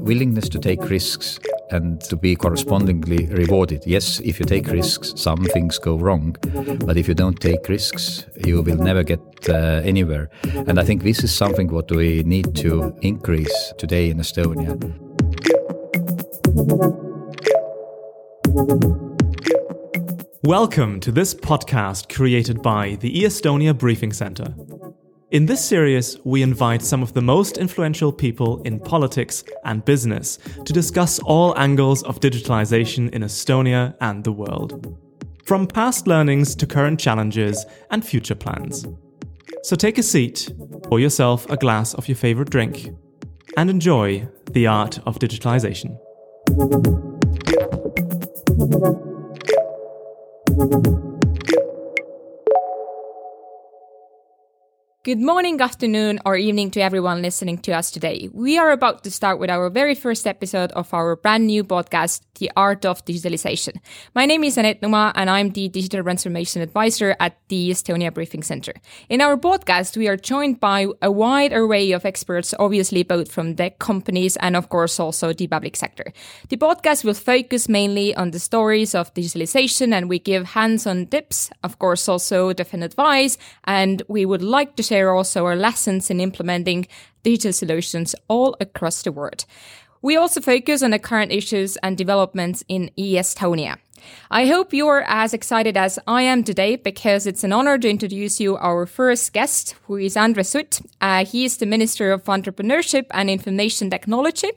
Willingness to take risks and to be correspondingly rewarded. Yes, if you take risks, some things go wrong, but if you don't take risks, you will never get uh, anywhere. And I think this is something what we need to increase today in Estonia. Welcome to this podcast created by the e-Estonia Briefing Center. In this series, we invite some of the most influential people in politics and business to discuss all angles of digitalization in Estonia and the world. From past learnings to current challenges and future plans. So take a seat, pour yourself a glass of your favorite drink, and enjoy the art of digitalization. Good morning, afternoon, or evening to everyone listening to us today. We are about to start with our very first episode of our brand new podcast, The Art of Digitalization. My name is Anett Numa, and I'm the Digital Transformation Advisor at the Estonia Briefing Center. In our podcast, we are joined by a wide array of experts, obviously both from tech companies and, of course, also the public sector. The podcast will focus mainly on the stories of digitalization, and we give hands-on tips, of course, also different advice, and we would like to share also our lessons in implementing digital solutions all across the world. We also focus on the current issues and developments in Estonia. I hope you're as excited as I am today because it's an honor to introduce you our first guest, who is Andres Sutt. Uh, he is the Minister of Entrepreneurship and Information Technology.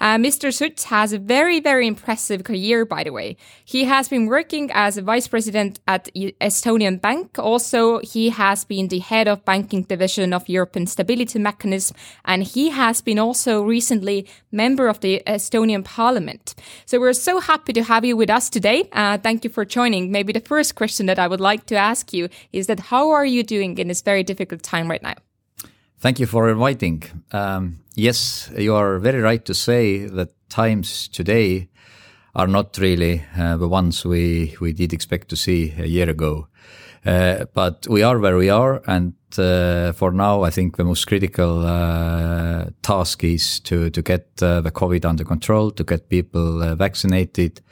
Uh, Mr. Sutt has a very, very impressive career, by the way. He has been working as a vice president at Estonian Bank. Also, he has been the head of banking division of European Stability Mechanism, and he has been also recently member of the Estonian Parliament. So we're so happy to have you with us today. Uh, thank you for joining. Maybe the first question that I would like to ask you is that how are you doing in this very difficult time right now? Thank you for inviting. Um, yes, you are very right to say that times today are not really uh, the ones we, we did expect to see a year ago. Uh, but we are where we are, and uh, for now, I think the most critical uh, task is to to get uh, the COVID under control, to get people uh, vaccinated,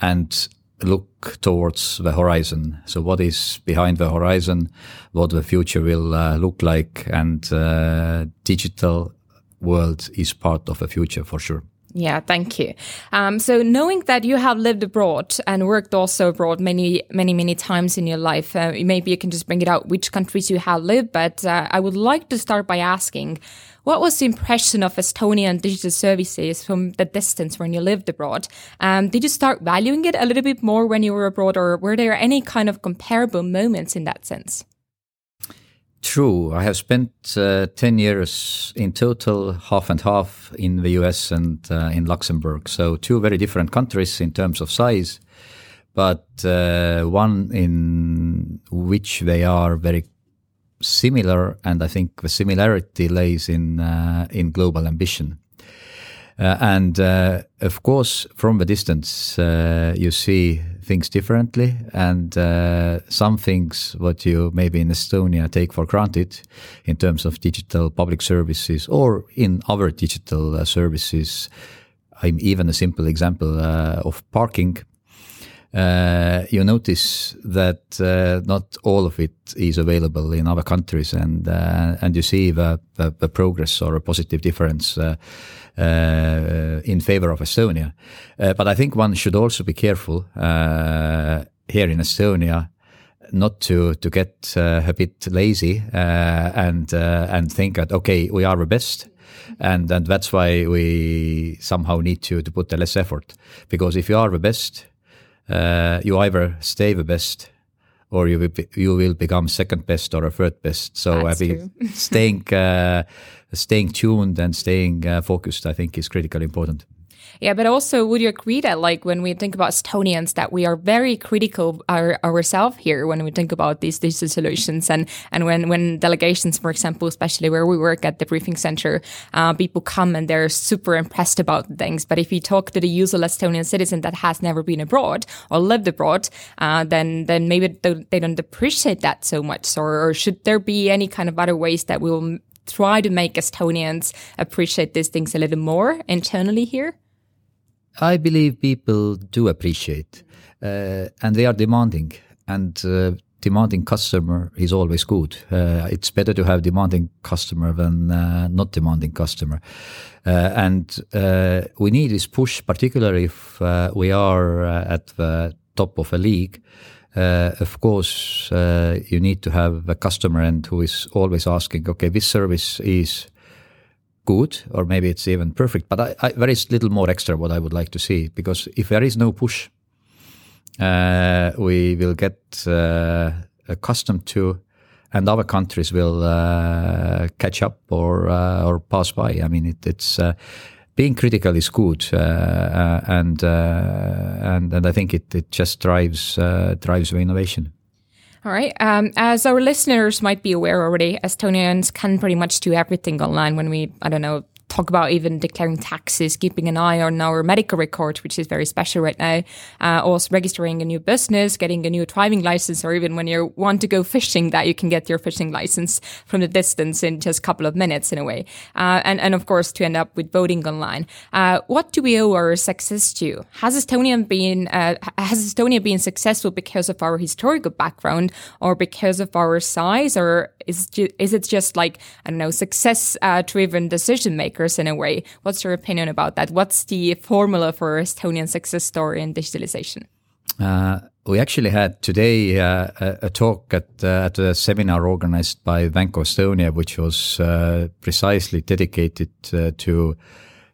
and look towards the horizon. So, what is behind the horizon? What the future will uh, look like? And uh, digital world is part of the future for sure. Yeah, thank you. Um, so, knowing that you have lived abroad and worked also abroad many, many, many times in your life, uh, maybe you can just bring it out which countries you have lived. But uh, I would like to start by asking what was the impression of Estonian digital services from the distance when you lived abroad? Um, did you start valuing it a little bit more when you were abroad, or were there any kind of comparable moments in that sense? True. I have spent uh, 10 years in total, half and half in the US and uh, in Luxembourg. So, two very different countries in terms of size, but uh, one in which they are very similar, and I think the similarity lays in uh, in global ambition. Uh, and uh, of course, from the distance, you see things differently, and uh, some things what you maybe in Estonia take for granted in terms of digital public services or in other digital uh, services. I'm even a simple example of parking uh, you notice that uh, not all of it is available in other countries, and uh, and you see the, the, the, progress or a positive difference uh, uh, in favor of Estonia. Uh, but I think one should also be careful here in Estonia not to to get a bit lazy and and think that okay we are the best and and that's why we somehow need to to put less effort because if you are the best uh, you either stay the best or you will, be, you will become second best or a third best. So That's I mean, staying uh, staying tuned and staying uh, focused, I think, is critically important. Yeah, but also, would you agree that, like, when we think about Estonians, that we are very critical our, ourselves here when we think about these digital solutions, and and when when delegations, for example, especially where we work at the briefing center, uh, people come and they're super impressed about things. But if you talk to the usual Estonian citizen that has never been abroad or lived abroad, uh, then then maybe they don't appreciate that so much. Or, or should there be any kind of other ways that we will try to make Estonians appreciate these things a little more internally here? I believe people do appreciate, uh, and they are demanding, and uh, demanding customer is always good. Uh, it's better to have demanding customer than uh, not demanding customer, uh, and uh, we need this push, particularly if we are at the top of a league. of course, you need to have a customer end who is always asking, okay, this service is good, or maybe it's even perfect. But I, I, there is little more extra what I would like to see because if there is no push, uh, we will get uh, accustomed to, and other countries will uh, catch up or uh, or pass by. I mean, it, it's uh, being critical is good, uh, and and and I think it it just drives drives the innovation. All right. Um, as our listeners might be aware already, Estonians can pretty much do everything online when we, I don't know, talk about even declaring taxes, keeping an eye on our medical record, which is very special right now. Uh, also registering a new business, getting a new driving license, or even when you want to go fishing, that you can get your fishing license from the distance in just a couple of minutes in a way. Uh, and, and of course, to end up with voting online. Uh, what do we owe our success to? Has Estonia been, uh, has Estonia been successful because of our historical background or because of our size or is, is it just like, I don't know, success uh, driven decision in a way. What's your opinion about that? What's the formula for Estonian success story in digitalization? Uh, we actually had today uh, a, a, talk at uh, at a seminar organized by Bank of Estonia, which was uh, precisely dedicated uh, to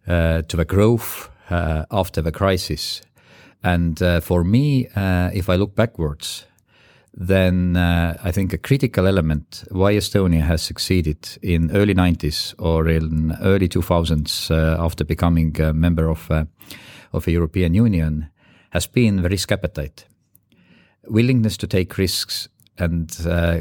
uh, to the growth after the crisis. And for me, if I look backwards, then uh, I think a critical element why Estonia has succeeded in early 90s or in early 2000s uh, after becoming a member of uh, of the European Union has been the risk appetite, willingness to take risks and uh,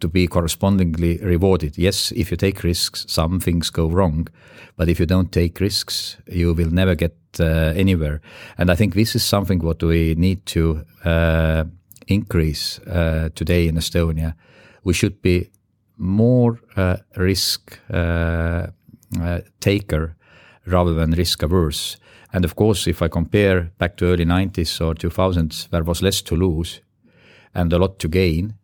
to be correspondingly rewarded. Yes, if you take risks, some things go wrong, but if you don't take risks, you will never get uh, anywhere. And I think this is something what we need to uh, increase uh, today in Estonia, we should be more uh, risk uh, uh, taker rather than risk averse. And of course, if I compare back to early 90s or 2000s, there was less to lose and a lot to gain.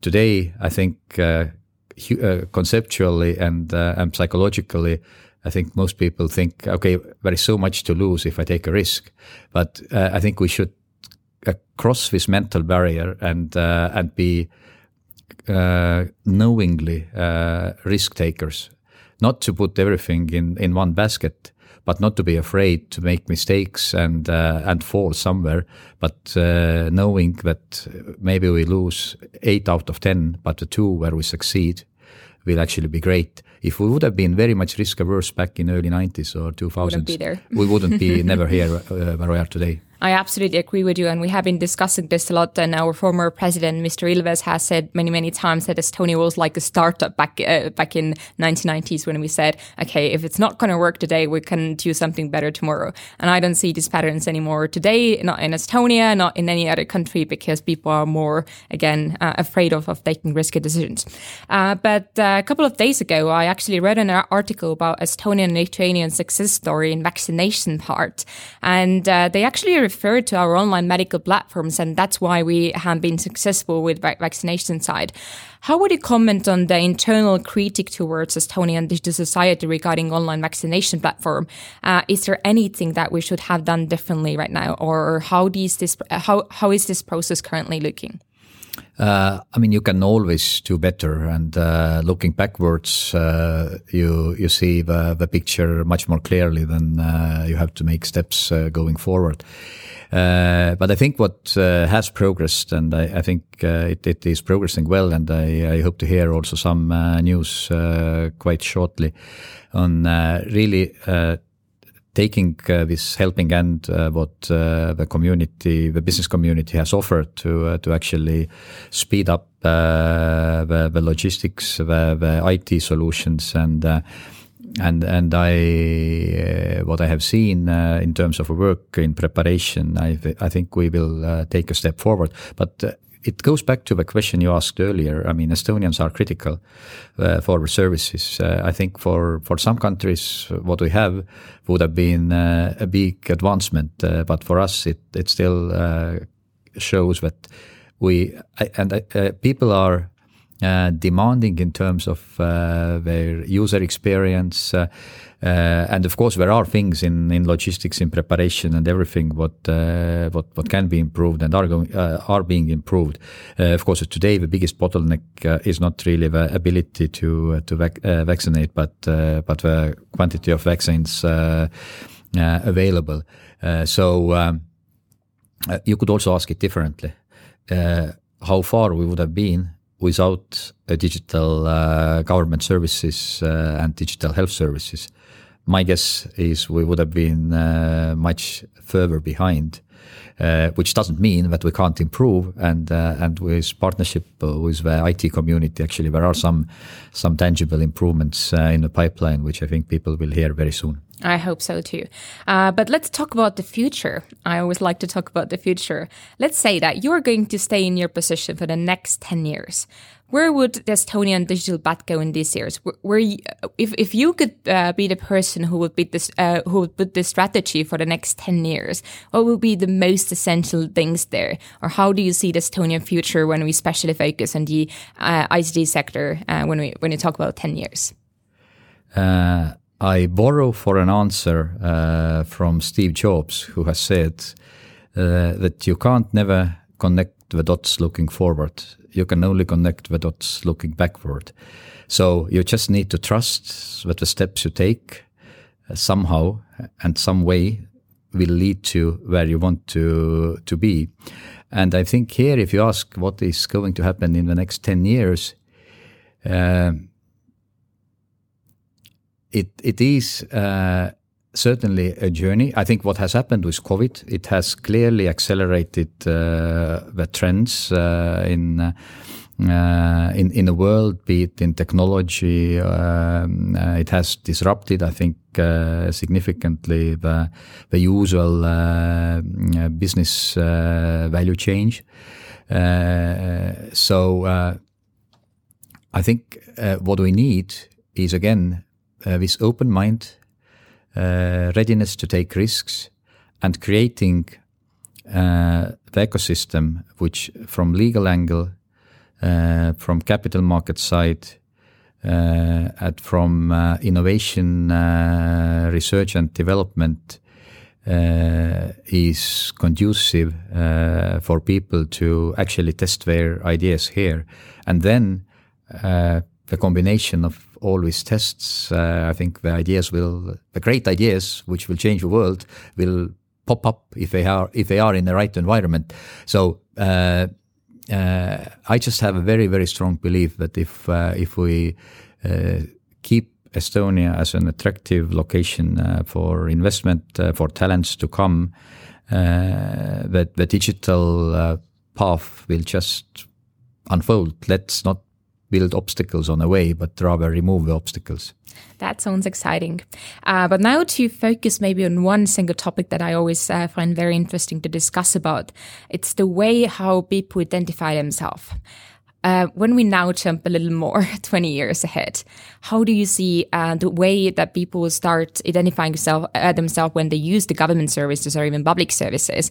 Today, I think uh, conceptually and, and psychologically, I think most people think, okay, there is so much to lose if I take a risk. But uh, I think we should cross this mental barrier and uh, and be uh, knowingly uh, risk takers, not to put everything in in one basket, but not to be afraid to make mistakes and uh, and fall somewhere, but uh, knowing that maybe we lose eight out of ten, but the two where we succeed will actually be great. If we would have been very much risk averse back in early 90s or 2000s, we wouldn't be never here uh, where we are today. I absolutely agree with you. And we have been discussing this a lot. And our former president, Mr. Ilves, has said many, many times that Estonia was like a startup back, uh, back in 1990s when we said, okay, if it's not going to work today, we can do something better tomorrow. And I don't see these patterns anymore today, not in Estonia, not in any other country, because people are more, again, uh, afraid of, of taking risky decisions. Uh, but uh, a couple of days ago, I actually read an article about Estonian and Lithuanian success story in vaccination part. And uh, they actually referred to our online medical platforms, and that's why we have been successful with vaccination side. How would you comment on the internal critique towards Estonian digital society regarding online vaccination platform? Uh, is there anything that we should have done differently right now, or how, this, how, how is this process currently looking? Uh, I mean, you can always do better, and uh, looking backwards, uh, you you see the, the picture much more clearly than uh, you have to make steps uh, going forward. Uh, but I think what has progressed, and I, I think it, it is progressing well, and I, I hope to hear also some news quite shortly on really taking uh, this helping hand uh, what uh, the community, the business community has offered to uh, to actually speed up uh, the, the logistics, the, the IT solutions, and uh, and and I what I have seen in terms of work in preparation, I th I think we will take a step forward, but it goes back to the question you asked earlier. I mean, Estonians are critical uh, for services. Uh, I think for, for some countries, what we have would have been uh, a big advancement, uh, but for us, it, it still uh, shows that we and uh, people are demanding in terms of their user experience. Uh, uh, and of course, there are things in, in logistics, in preparation, and everything what uh, what what can be improved and are going are being improved. of course, today the biggest bottleneck is not really the ability to to vac vaccinate, but but the quantity of vaccines available. so um, you could also ask it differently. how far we would have been without digital uh, government services uh, and digital health services, my guess is we would have been uh, much further behind. Uh, which doesn't mean that we can't improve. And uh, and with partnership uh, with the IT community, actually, there are some some tangible improvements in the pipeline, which I think people will hear very soon. I hope so too. Uh, but let's talk about the future. I always like to talk about the future. Let's say that you're going to stay in your position for the next 10 years. Where would the Estonian digital bat go in these years? Where, you, if, if you could uh, be the person who would, be this, uh, who would put the strategy for the next 10 years, what would be the most essential things there? Or how do you see the Estonian future when we especially focus on the uh, ICT sector uh, when, we, when you talk about 10 years? Uh, I borrow for an answer uh, from Steve Jobs, who has said that you can't never connect the dots looking forward. You can only connect the dots looking backward. So you just need to trust that the steps you take uh, somehow and some way will lead to where you want to to be. And I think here, if you ask what is going to happen in the next ten years. Uh, it it is uh, certainly a journey. I think what has happened with COVID, it has clearly accelerated uh, the trends uh, in. Uh, in in the world, be it in technology, um, uh, it has disrupted, I think, uh, significantly the the usual business value change. so I think what we need is again uh, with open mind, uh, readiness to take risks, and creating uh, the ecosystem which, from legal angle, uh, from capital market side, uh, and from uh, innovation, research and development, is conducive for people to actually test their ideas here, and then the combination of these tests, uh, I think the ideas will, the great ideas which will change the world, will pop up if they are if they are in the right environment. So uh, uh, I just have a very very strong belief that if uh, if we uh, keep Estonia as an attractive location uh, for investment for talents to come, that the digital path will just unfold. Let's not build obstacles on the way, but rather remove the obstacles. That sounds exciting. Uh, but now to focus maybe on one single topic that I always uh, find very interesting to discuss about. It's the way how people identify themselves. Uh, when we now jump a little more 20 years ahead, how do you see uh, the way that people start identifying self, uh, themselves when they use the government services or even public services?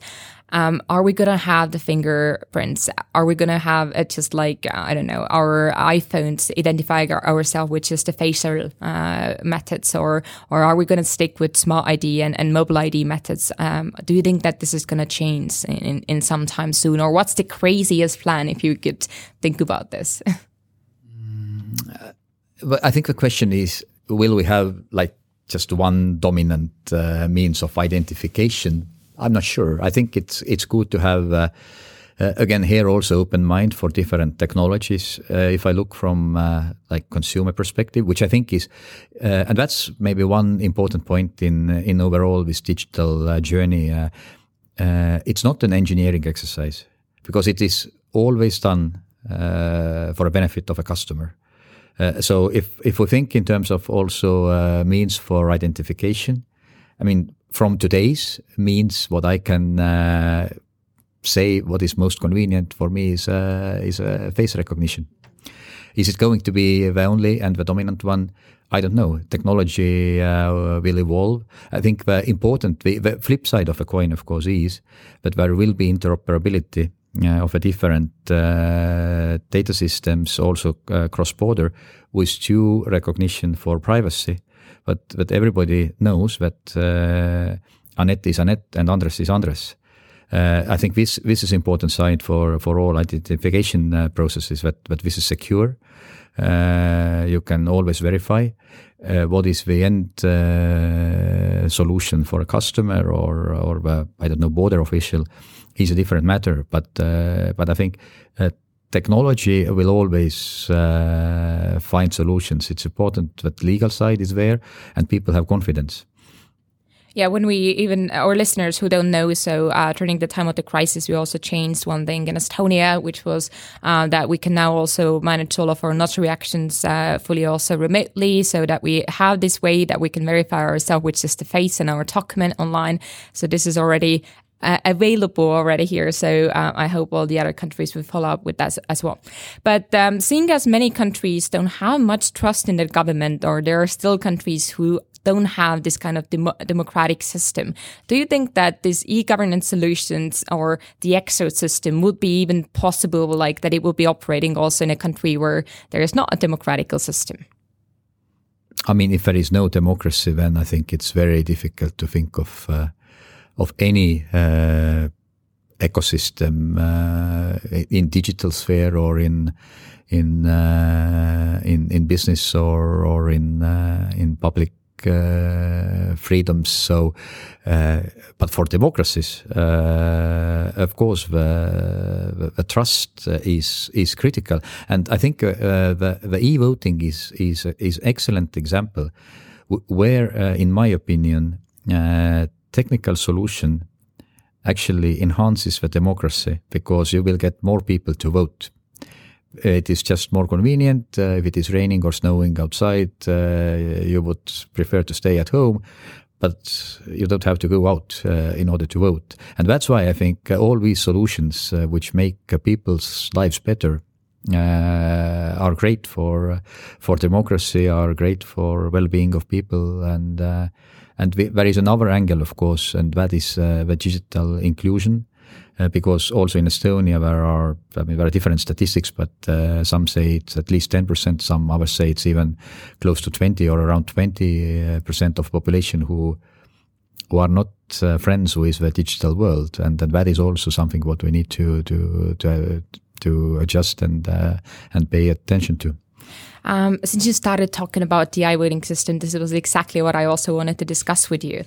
Um, are we going to have the fingerprints? Are we going to have it just like, uh, I don't know, our iPhones identifying our, ourselves with just the facial uh, methods? Or, or are we going to stick with smart ID and, and mobile ID methods? Um, do you think that this is going to change in, in, in some time soon? Or what's the craziest plan if you could think about this? mm, but I think the question is, will we have like just one dominant uh, means of identification I'm not sure. I think it's it's good to have. Uh, uh, again, here also open mind for different technologies. Uh, if I look from uh, like consumer perspective, which I think is, uh, and that's maybe one important point in in overall this digital uh, journey. it's not an engineering exercise because it is always done for a benefit of a customer. so if if we think in terms of also means for identification, I mean from today's means what I can uh, say what is most convenient for me is uh, is uh, face recognition. Is it going to be the only and the dominant one? I don't know. Technology uh, will evolve. I think the important, the, the, flip side of a coin, of course, is that there will be interoperability uh, of a different uh, data systems, also uh, cross-border, with due recognition for privacy. But but everybody knows that uh, Anett is Anett and Andres is Andres. Uh, I think this this is important side for for all identification uh, processes that that this is secure. Uh, you can always verify uh, what is the end uh, solution for a customer or or the, I don't know border official is a different matter. But uh, but I think technology will always uh, find solutions. It's important that legal side is there and people have confidence. Yeah, when we even our listeners who don't know, so uh, during the time of the crisis, we also changed one thing in Estonia, which was uh, that we can now also manage all of our notary actions uh, fully also remotely, so that we have this way that we can verify ourselves, which is the face and our document online. So this is already uh, available already here. So uh, I hope all the other countries will follow up with that as well. But um, seeing as many countries don't have much trust in the government, or there are still countries who don't have this kind of dem democratic system. Do you think that these e-governance solutions or the ecosystem would be even possible, like that it would be operating also in a country where there is not a democratic system? I mean, if there is no democracy, then I think it's very difficult to think of uh, of any uh, ecosystem uh, in digital sphere or in in uh, in in business or or in uh, in public uh, freedoms. So, uh, but for democracies, of course, the, the, trust is is critical, and I think the the e-voting is is is excellent example where, in my opinion technical solution actually enhances the democracy because you will get more people to vote. It is just more convenient. Uh, if it is raining or snowing outside, uh, you would prefer to stay at home, but you don't have to go out uh, in order to vote. And that's why I think all these solutions uh, which make people's lives better uh, are great for for democracy, are great for well-being of people, and uh, and we, there is another angle, of course, and that is uh, the digital inclusion. Uh, because also in Estonia there are, I mean, different statistics, but uh, some say it's at least 10%, some others say it's even close to 20 or around 20% of population who who are not uh, friends with the digital world, and, and, that is also something what we need to to to, uh, to adjust and uh, and pay attention to. Um, since you started talking about the e-voting system, this was exactly what I also wanted to discuss with you.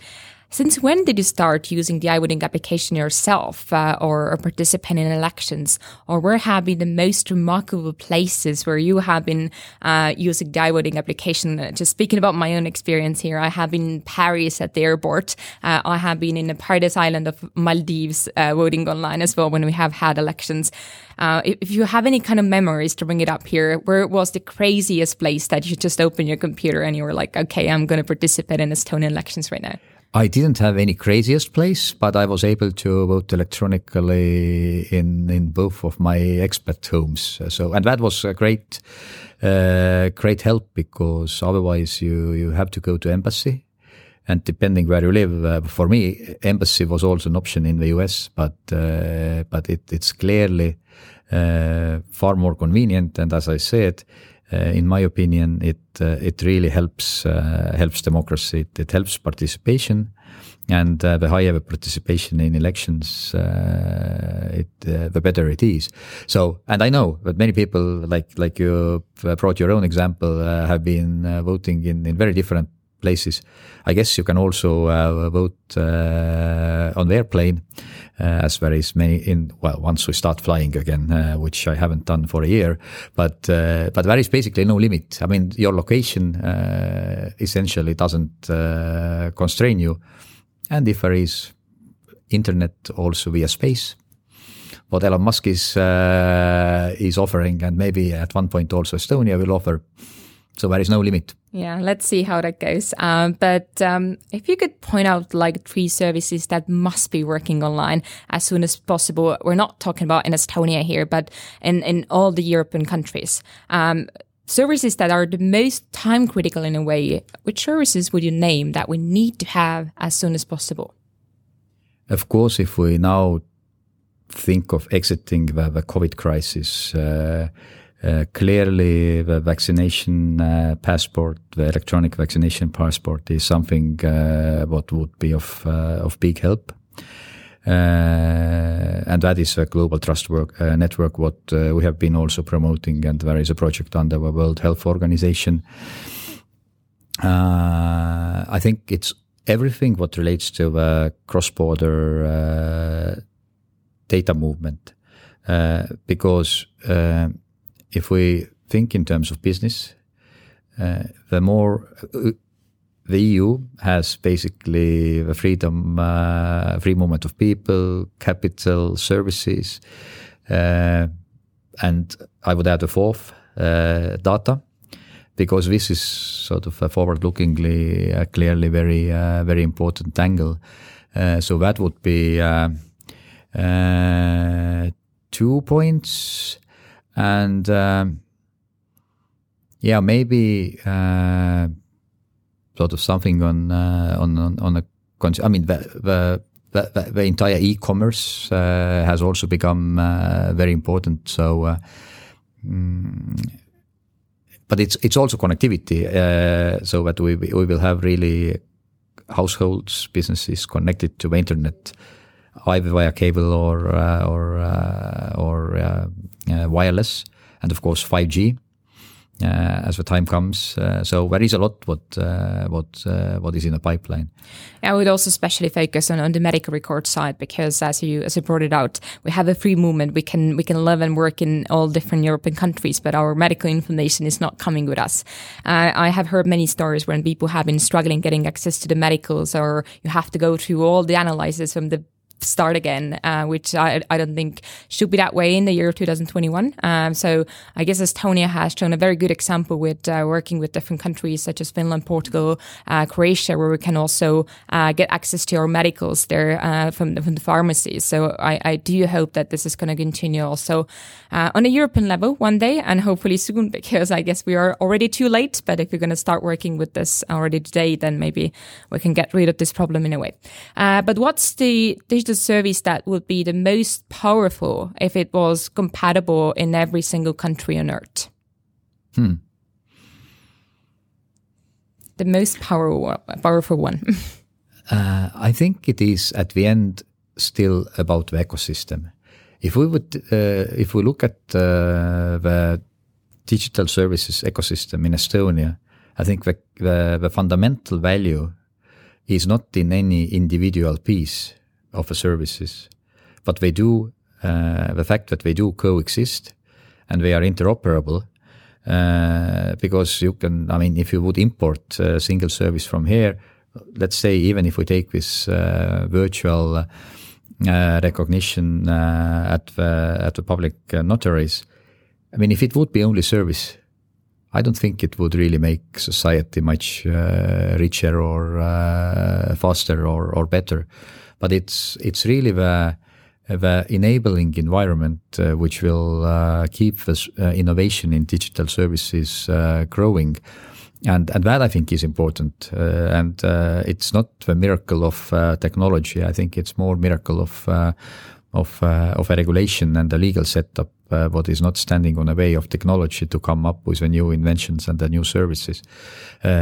Since when did you start using the e-voting application yourself uh, or, or, participate in elections? Or where have been the most remarkable places where you have been uh, using the e-voting application? Uh, just speaking about my own experience here, I have been in Paris at the airport. Uh, I have been in the Paradise Island of Maldives uh, voting online as well when we have had elections. Uh, if you have any kind of memories to bring it up here, where was the craziest place that you just opened your computer and you were like, okay, I'm going to participate in Estonian elections right now? I didn't have any craziest place, but I was able to vote electronically in in both of my expat homes. So, and that was a great, uh, great help because otherwise you you have to go to embassy, and depending where you live, uh, for me, embassy was also an option in the US, but uh, but it, it's clearly uh, far more convenient. And as I said, Uh, in my opinion, it uh, it really helps uh, helps democracy. It, it, helps participation, and uh, the higher the participation in elections, uh, it the better it is. So, and I know that many people, like like you brought your own example, have been voting in in very different places. I guess you can also uh, vote uh, on the airplane, uh, as there is many in. Well, once we start flying again, uh, which I haven't done for a year, but uh, but there is basically no limit. I mean, your location uh, essentially doesn't constrain you, and if there is internet also via space, what Elon Musk is is offering, and maybe at one point also Estonia will offer so there is no limit. Yeah, let's see how that goes. Um, but um, if you could point out like three services that must be working online as soon as possible, we're not talking about in Estonia here, but in, in all the European countries. Um, services that are the most time critical in a way, which services would you name that we need to have as soon as possible? Of course, if we now think of exiting the, the COVID crisis, uh, uh, clearly the vaccination uh, passport, the electronic vaccination passport is something uh, what would be of, uh, of big help. Uh, and that is a global trust work, network what we have been also promoting and there is a project under the World Health Organization. I think it's everything what relates to the cross-border uh, data movement, uh, because uh, if we think in terms of business, uh, the more uh, the EU has basically the freedom, uh, free movement of people, capital, services, and I would add a fourth, data because this is sort of a forward-lookingly, uh, clearly very, uh, very important angle. Uh, so that would be uh, uh, two points, and um, yeah, maybe uh, sort of something on on on, on a. I mean, the, the the, the, entire e-commerce uh, has also become uh, very important. So, uh, mm, but it's it's also connectivity, uh, so that we we will have really households, businesses connected to the internet, either via cable or uh, or uh, or uh, uh, wireless, and of course five G uh, as the time comes. So there is a lot what what what is in the pipeline. I would also especially focus on, on the medical record side because, as you as you brought it out, we have a free movement. We can we can live and work in all different European countries, but our medical information is not coming with us. Uh, I have heard many stories when people have been struggling getting access to the medicals, or you have to go through all the analysis from the start again, uh, which I, I don't think should be that way in the year of 2021. Um, so I guess Estonia has shown a very good example with uh, working with different countries such as Finland, Portugal, uh, Croatia, where we can also uh, get access to our medicals there uh, from, the, from the pharmacies. So I, I do hope that this is going to continue also uh, on a European level one day and hopefully soon because I guess we are already too late. But if we're going to start working with this already today, then maybe we can get rid of this problem in a way. but what's the digital service that would be the most powerful if it was compatible in every single country on earth? Hmm. The most power, powerful one. uh, I think it is at the end still about the ecosystem. If we would, uh, if we look at uh, the digital services ecosystem in Estonia, I think the, the, the fundamental value is not in any individual piece offer services, but they do, uh, the fact that they do coexist and they are interoperable, uh, because you can, I mean, if you would import a single service from here, let's say even if we take this uh, virtual uh, recognition uh, at the at the public uh, notaries, I mean, if it would be only service, I don't think it would really make society much richer or faster or, or better but it's it's really the the enabling environment uh, which will uh, keep this uh, innovation in digital services uh, growing. And, and that I think is important. Uh, and uh, it's not the miracle of technology. I think it's more miracle of of of a regulation and a legal setup what is not standing on the way of technology to come up with the new inventions and the new services.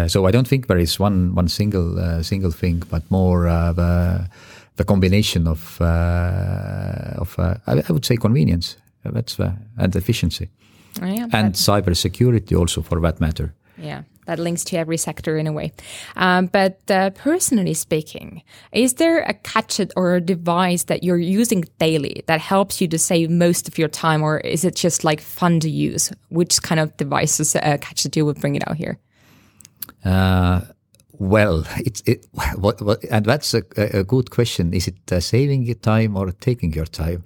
so I don't think there is one one single single thing, but more the the combination of uh, of uh, I, I, would say convenience. That's uh, and efficiency, oh, yeah, and cyber security also for that matter. Yeah, that links to every sector in a way. Um, but uh, personally speaking, is there a gadget or a device that you're using daily that helps you to save most of your time, or is it just like fun to use? Which kind of devices, uh, gadget you would bring it out here? Uh, well, it's it, what, what, and that's a, a good question. Is it uh, saving your time or taking your time?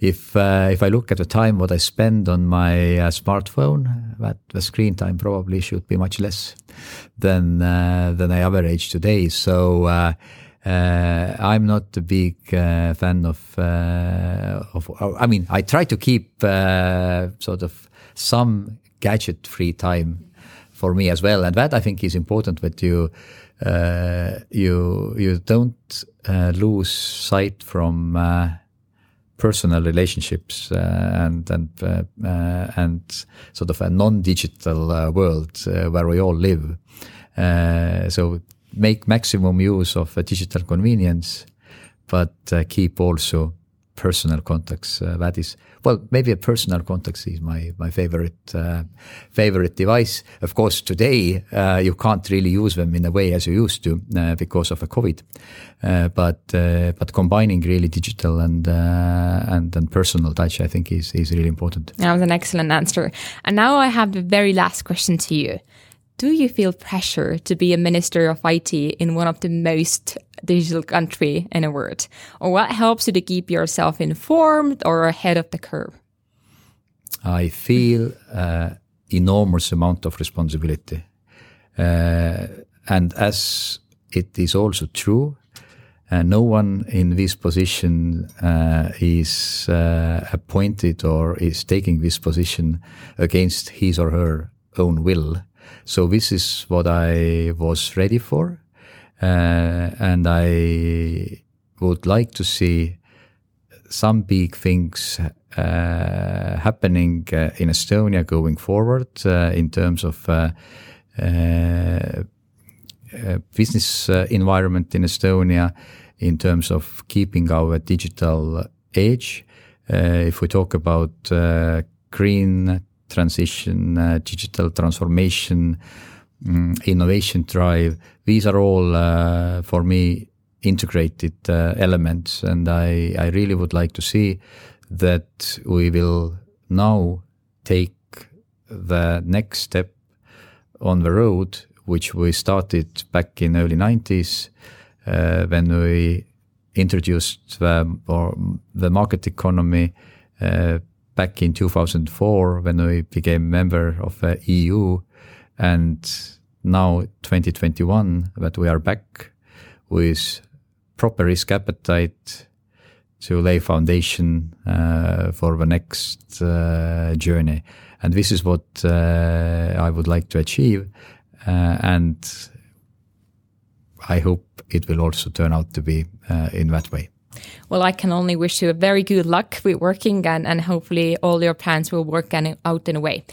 If uh, if I look at the time what I spend on my uh, smartphone, that the screen time probably should be much less than uh, than I average today. So. Uh, uh, I'm not a big fan of, of. I mean, I try to keep sort of some gadget-free time for me as well. And that I think is important that you uh, you you don't uh, lose sight from uh, personal relationships uh, and and uh, uh, and sort of a non-digital world where we all live. so make maximum use of digital convenience, but keep also personal contacts. Uh, that is well, maybe a personal contact is my my favorite uh, favorite device. Of course, today uh, you can't really use them in a way as you used to uh, because of a COVID. Uh, but uh, but combining really digital and and and personal touch, I think is is really important. That was an excellent answer. And now I have the very last question to you. Do you feel pressure to be a minister of IT in one of the most digital country in the world? Or what helps you to keep yourself informed or ahead of the curve? I feel uh, enormous amount of responsibility. Uh, and as it is also true, uh, no one in this position uh, is uh, appointed or is taking this position against his or her own will. So this is what I was ready for. Uh, and I would like to see some big things uh, happening uh, in Estonia going forward uh, in terms of uh, uh, business environment in Estonia, in terms of keeping our digital age. if we talk about green transition, uh, digital transformation, um, innovation drive. These are all, uh, for me, integrated uh, elements. And I, I really would like to see that we will now take the next step on the road, which we started back in early 90s uh, when we introduced the, or the market economy uh, back in 2004 when we became member of the EU and now 2021 that we are back with proper risk appetite to lay foundation uh, for the next uh, journey. And this is what uh, I would like to achieve. Uh, and I hope it will also turn out to be uh, in that way. Well, I can only wish you a very good luck with working and, and hopefully all your plans will work out in a way.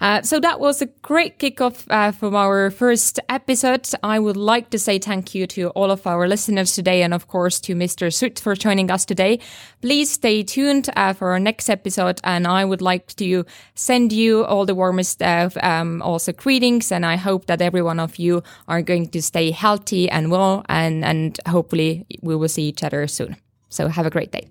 Uh, so that was a great kickoff uh, from our first episode. I would like to say thank you to all of our listeners today and of course to Mr. Sutt for joining us today. Please stay tuned uh, for our next episode and I would like to send you all the warmest um, also greetings and I hope that every one of you are going to stay healthy and well and, and hopefully we will see each other soon. So have a great day.